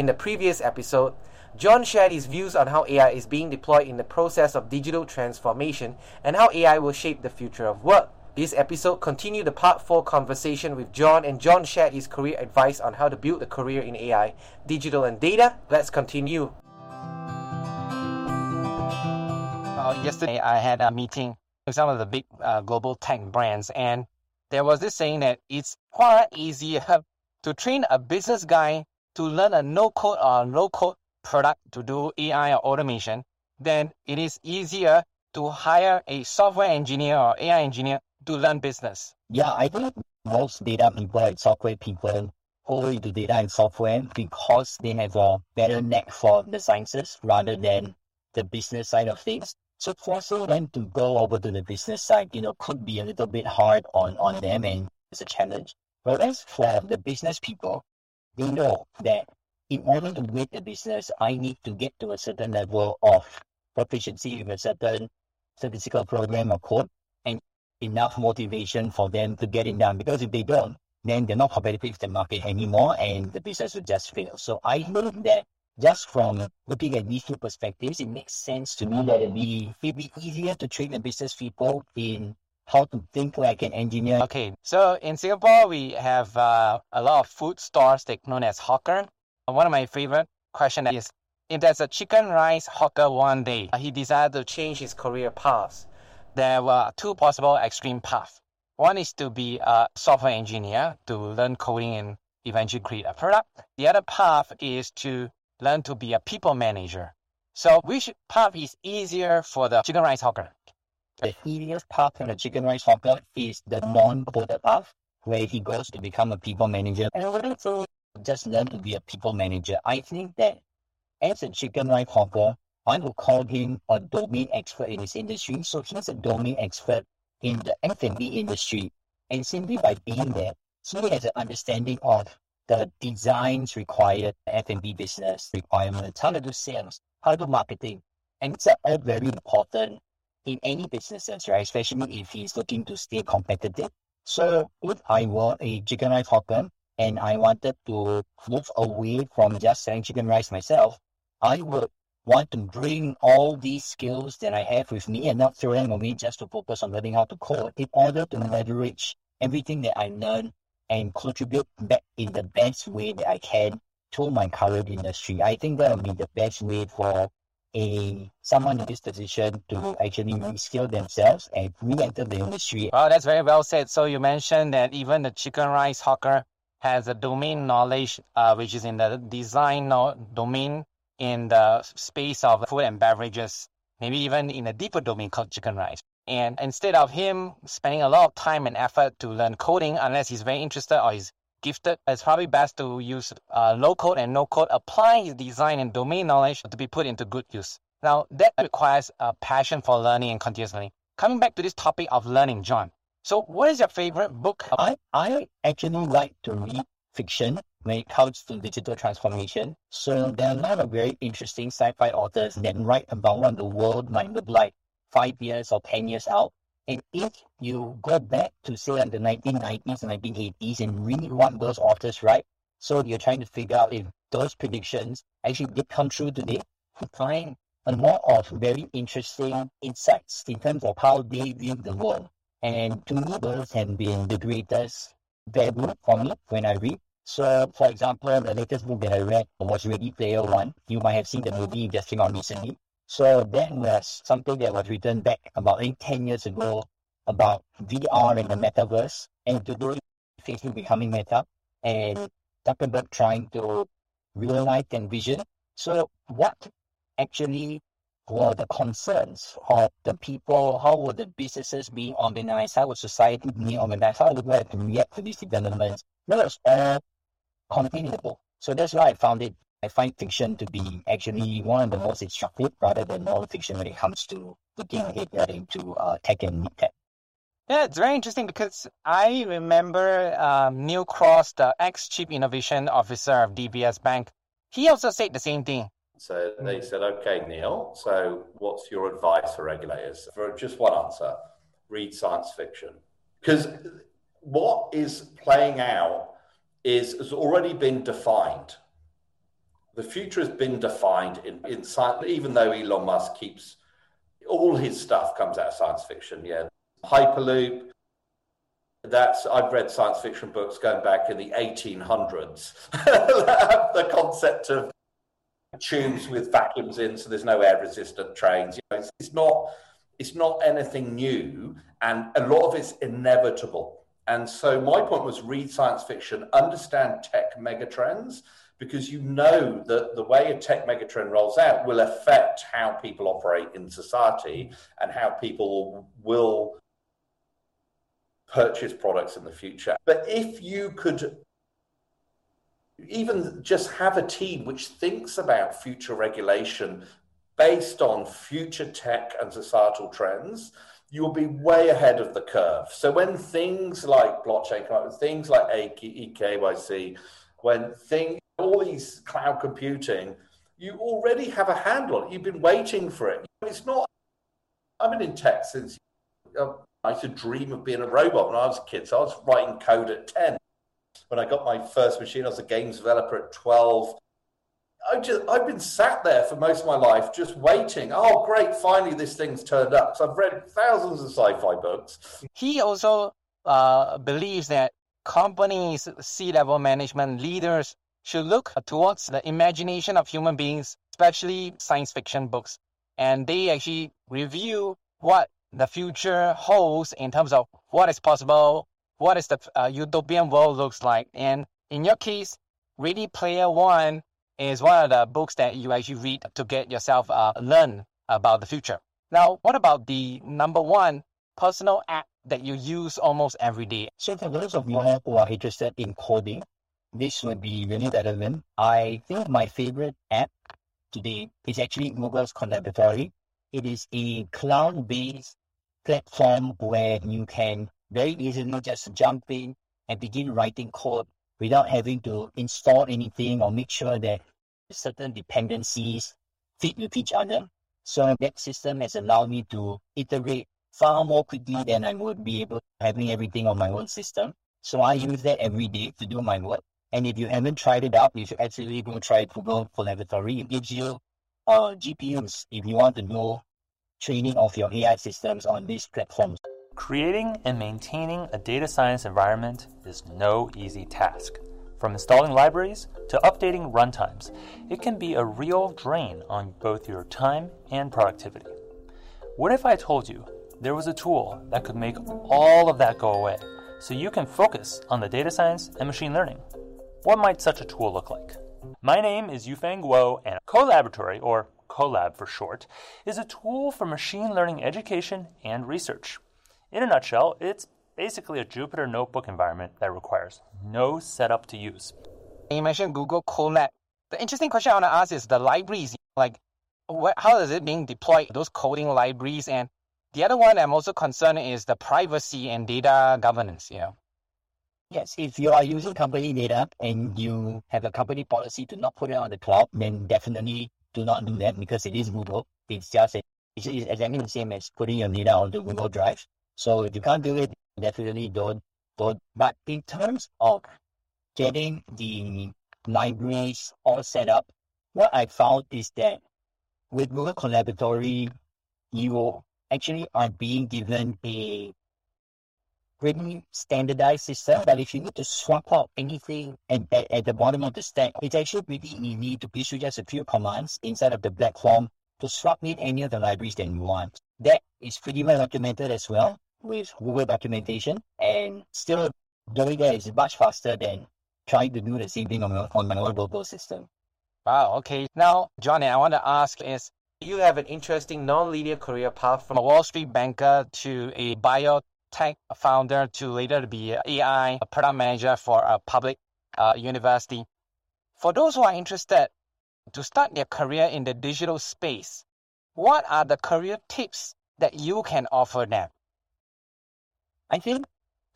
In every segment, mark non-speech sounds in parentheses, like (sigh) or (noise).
In the previous episode, John shared his views on how AI is being deployed in the process of digital transformation and how AI will shape the future of work. This episode continued the part 4 conversation with John, and John shared his career advice on how to build a career in AI, digital, and data. Let's continue. Uh, yesterday, I had a meeting with some of the big uh, global tech brands, and there was this saying that it's far easier (laughs) to train a business guy to learn a no code or low code product to do AI or automation, then it is easier to hire a software engineer or AI engineer to learn business. Yeah, I think most data people and software people go into data and software because they have a better knack for the sciences rather than the business side of things. So forcing them to go over to the business side, you know, could be a little bit hard on, on them and it's a challenge. Whereas for the business people, they know that in order to make the business, I need to get to a certain level of proficiency with a certain statistical program or code and enough motivation for them to get it done. Because if they don't, then they're not competitive in the market anymore and the business will just fail. So I think that just from looking at these two perspectives, it makes sense to me that it'd be, it'd be easier to train the business people in how to think like an engineer. Okay, so in Singapore, we have uh, a lot of food stores that known as hawker. One of my favorite question is, if there's a chicken rice hawker one day, he decided to change his career path. There were two possible extreme paths. One is to be a software engineer to learn coding and eventually create a product. The other path is to learn to be a people manager. So which path is easier for the chicken rice hawker? The easiest path for the chicken rice hawker is the non-coded path, where he goes to become a people manager. And also just learn to be a people manager. I think that as a chicken rice hawker, I would call him a domain expert in his industry. So he's a domain expert in the F&B industry. And simply by being there, he has an understanding of the designs required, the F&B business requirements, how to do sales, how to do marketing. And it's all very important in any businesses, right? Especially if he's looking to stay competitive. So if I were a chicken rice hawker and I wanted to move away from just selling chicken rice myself, I would want to bring all these skills that I have with me and not throw them away just to focus on learning how to code in order to leverage everything that I learned and contribute back in the best way that I can to my current industry. I think that would be the best way for a someone in this position to actually reskill themselves and re-enter the industry. Well, that's very well said. So you mentioned that even the chicken rice hawker has a domain knowledge, uh, which is in the design domain in the space of food and beverages, maybe even in a deeper domain called chicken rice. And instead of him spending a lot of time and effort to learn coding, unless he's very interested or he's gifted, it's probably best to use uh, low code and no code, applying his design and domain knowledge to be put into good use. Now, that requires a passion for learning and continuous learning. Coming back to this topic of learning, John. So, what is your favorite book? I, I actually like to read fiction when it comes to digital transformation. So, there are a lot of very interesting sci fi authors that write about what the world might look like five years or 10 years out. And if you go back to say the 1990s and 1980s and read what those authors right, so you're trying to figure out if those predictions actually did come true today, you find a lot of very interesting insights in terms of how they view the world. And to me, those have been the greatest value for me when I read. So, for example, the latest book that I read was Ready Player One. You might have seen the movie just came out recently. So that was something that was written back about eight, 10 years ago about VR and the metaverse. And today, Facebook becoming Meta and Zuckerberg trying to realize and vision. So what actually were the concerns of the people? How would the businesses be organized? How would society be organized? How would we react to these developments? That was all containable. So that's why I found it I find fiction to be actually one of the most instructive rather than non-fiction when it comes to looking ahead into uh, tech and tech. Yeah, it's very interesting because I remember um, Neal Cross, the ex-chief innovation officer of DBS Bank. He also said the same thing. So they said, okay, Neal, so what's your advice for regulators? For just one answer, read science fiction. Because what is playing out is has already been defined the future has been defined in, in science, even though Elon Musk keeps all his stuff comes out of science fiction. Yeah. Hyperloop. That's I've read science fiction books going back in the 1800s. (laughs) the concept of tubes with vacuums in, so there's no air resistant trains. You know, it's, it's not it's not anything new, and a lot of it's inevitable. And so my point was read science fiction, understand tech megatrends, because you know that the way a tech megatrend rolls out will affect how people operate in society and how people will purchase products in the future. But if you could even just have a team which thinks about future regulation based on future tech and societal trends, you will be way ahead of the curve. So when things like blockchain come up, things like eKYC, when things all these cloud computing, you already have a handle. You've been waiting for it. It's not, I've been in tech since uh, I used to dream of being a robot when I was a kid. So I was writing code at 10. When I got my first machine, I was a games developer at 12. I just, I've been sat there for most of my life just waiting. Oh, great, finally this thing's turned up. So I've read thousands of sci fi books. He also uh, believes that companies, C level management leaders should look towards the imagination of human beings, especially science fiction books. And they actually review what the future holds in terms of what is possible, what is the uh, utopian world looks like. And in your case, Ready Player One is one of the books that you actually read to get yourself uh, learn about the future. Now, what about the number one personal app that you use almost every day? So for those of you who are interested in coding, this would be really relevant. I think my favorite app today is actually Google's Colaboratory. It is a cloud-based platform where you can very easily just jump in and begin writing code without having to install anything or make sure that certain dependencies fit with each other. So that system has allowed me to iterate far more quickly than I would be able having everything on my own system. So I use that every day to do my work. And if you haven't tried it out, you should absolutely go try it Google Colaboratory. It gives you uh, GPUs if you want to know training of your AI systems on these platforms. Creating and maintaining a data science environment is no easy task. From installing libraries to updating runtimes, it can be a real drain on both your time and productivity. What if I told you there was a tool that could make all of that go away so you can focus on the data science and machine learning? What might such a tool look like? My name is Yufeng Guo, and Colaboratory, or Colab for short, is a tool for machine learning education and research. In a nutshell, it's basically a Jupyter notebook environment that requires no setup to use. You mentioned Google Colab. The interesting question I want to ask is the libraries. Like, how is it being deployed, those coding libraries? And the other one I'm also concerned is the privacy and data governance, know. Yes, if you are using company data and you have a company policy to not put it on the cloud, then definitely do not do that because it is Google. It's just a, it's exactly the same as putting your data on the Google Drive. So if you can't do it, definitely don't. don't. But in terms of getting the libraries all set up, what I found is that with Google Colaboratory, you actually are being given a pretty standardized system. But if you need to swap out anything at, at, at the bottom of the stack, it's actually pretty easy to issue just a few commands inside of the black form to swap in any of the libraries that you want. That is pretty well documented as well with Google documentation and still doing that is much faster than trying to do the same thing on, on my own local system. Wow, okay. Now, Johnny, I want to ask is you have an interesting non-linear career path from a Wall Street banker to a biotech founder to later be AI product manager for a public uh, university. For those who are interested to start their career in the digital space, what are the career tips that you can offer them? I think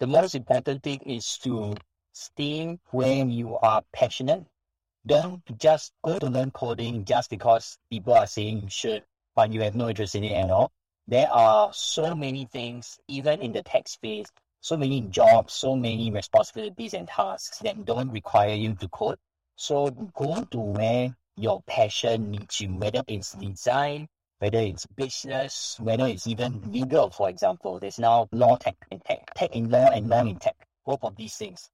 the most important thing is to stay where you are passionate. Don't just go to learn coding just because people are saying you should, but you have no interest in it at all. There are so many things, even in the tech space, so many jobs, so many responsibilities and tasks that don't require you to code. So go to where your passion leads you, whether it's design, whether it's business, whether it's even legal, for example. There's now law tech and tech, tech in law and law in tech, both of these things.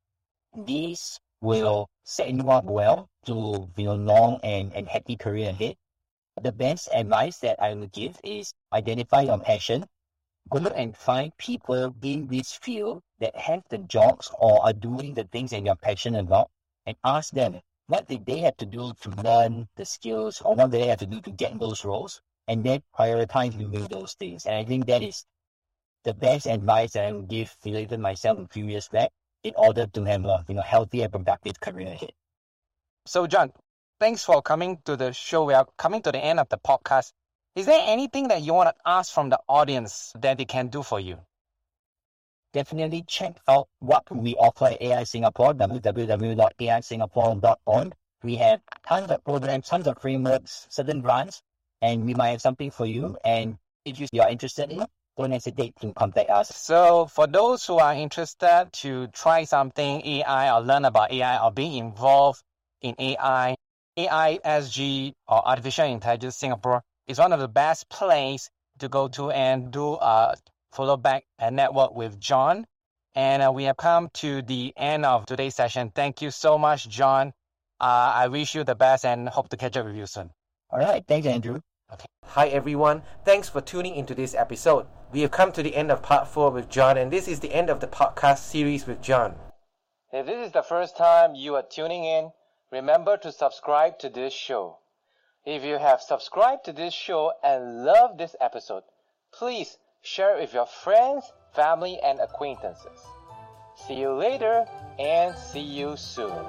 These will set you up well to you know long and, and happy career ahead. The best advice that I would give is identify your passion. Go and find people in this field that have the jobs or are doing the things that you're passionate about and ask them what did they have to do to learn the skills or what they have to do to get those roles and then prioritize doing those things. And I think that is the best advice that I would give even myself a few years back in order to have a you know healthy and productive career ahead. So John, thanks for coming to the show. We are coming to the end of the podcast. Is there anything that you want to ask from the audience that they can do for you? Definitely check out what we offer at AI Singapore, www.aisingapore.org. We have tons of programs, tons of frameworks, certain grants and we might have something for you. And if you are interested in, don't hesitate to contact us. So, for those who are interested to try something AI or learn about AI or be involved in AI, AISG or Artificial Intelligence Singapore is one of the best places to go to and do a follow back and network with John. And uh, we have come to the end of today's session. Thank you so much, John. Uh, I wish you the best and hope to catch up with you soon. All right. Thanks, Andrew. Okay. Hi everyone, thanks for tuning into this episode. We have come to the end of part 4 with John, and this is the end of the podcast series with John. If this is the first time you are tuning in, remember to subscribe to this show. If you have subscribed to this show and love this episode, please share it with your friends, family, and acquaintances. See you later and see you soon.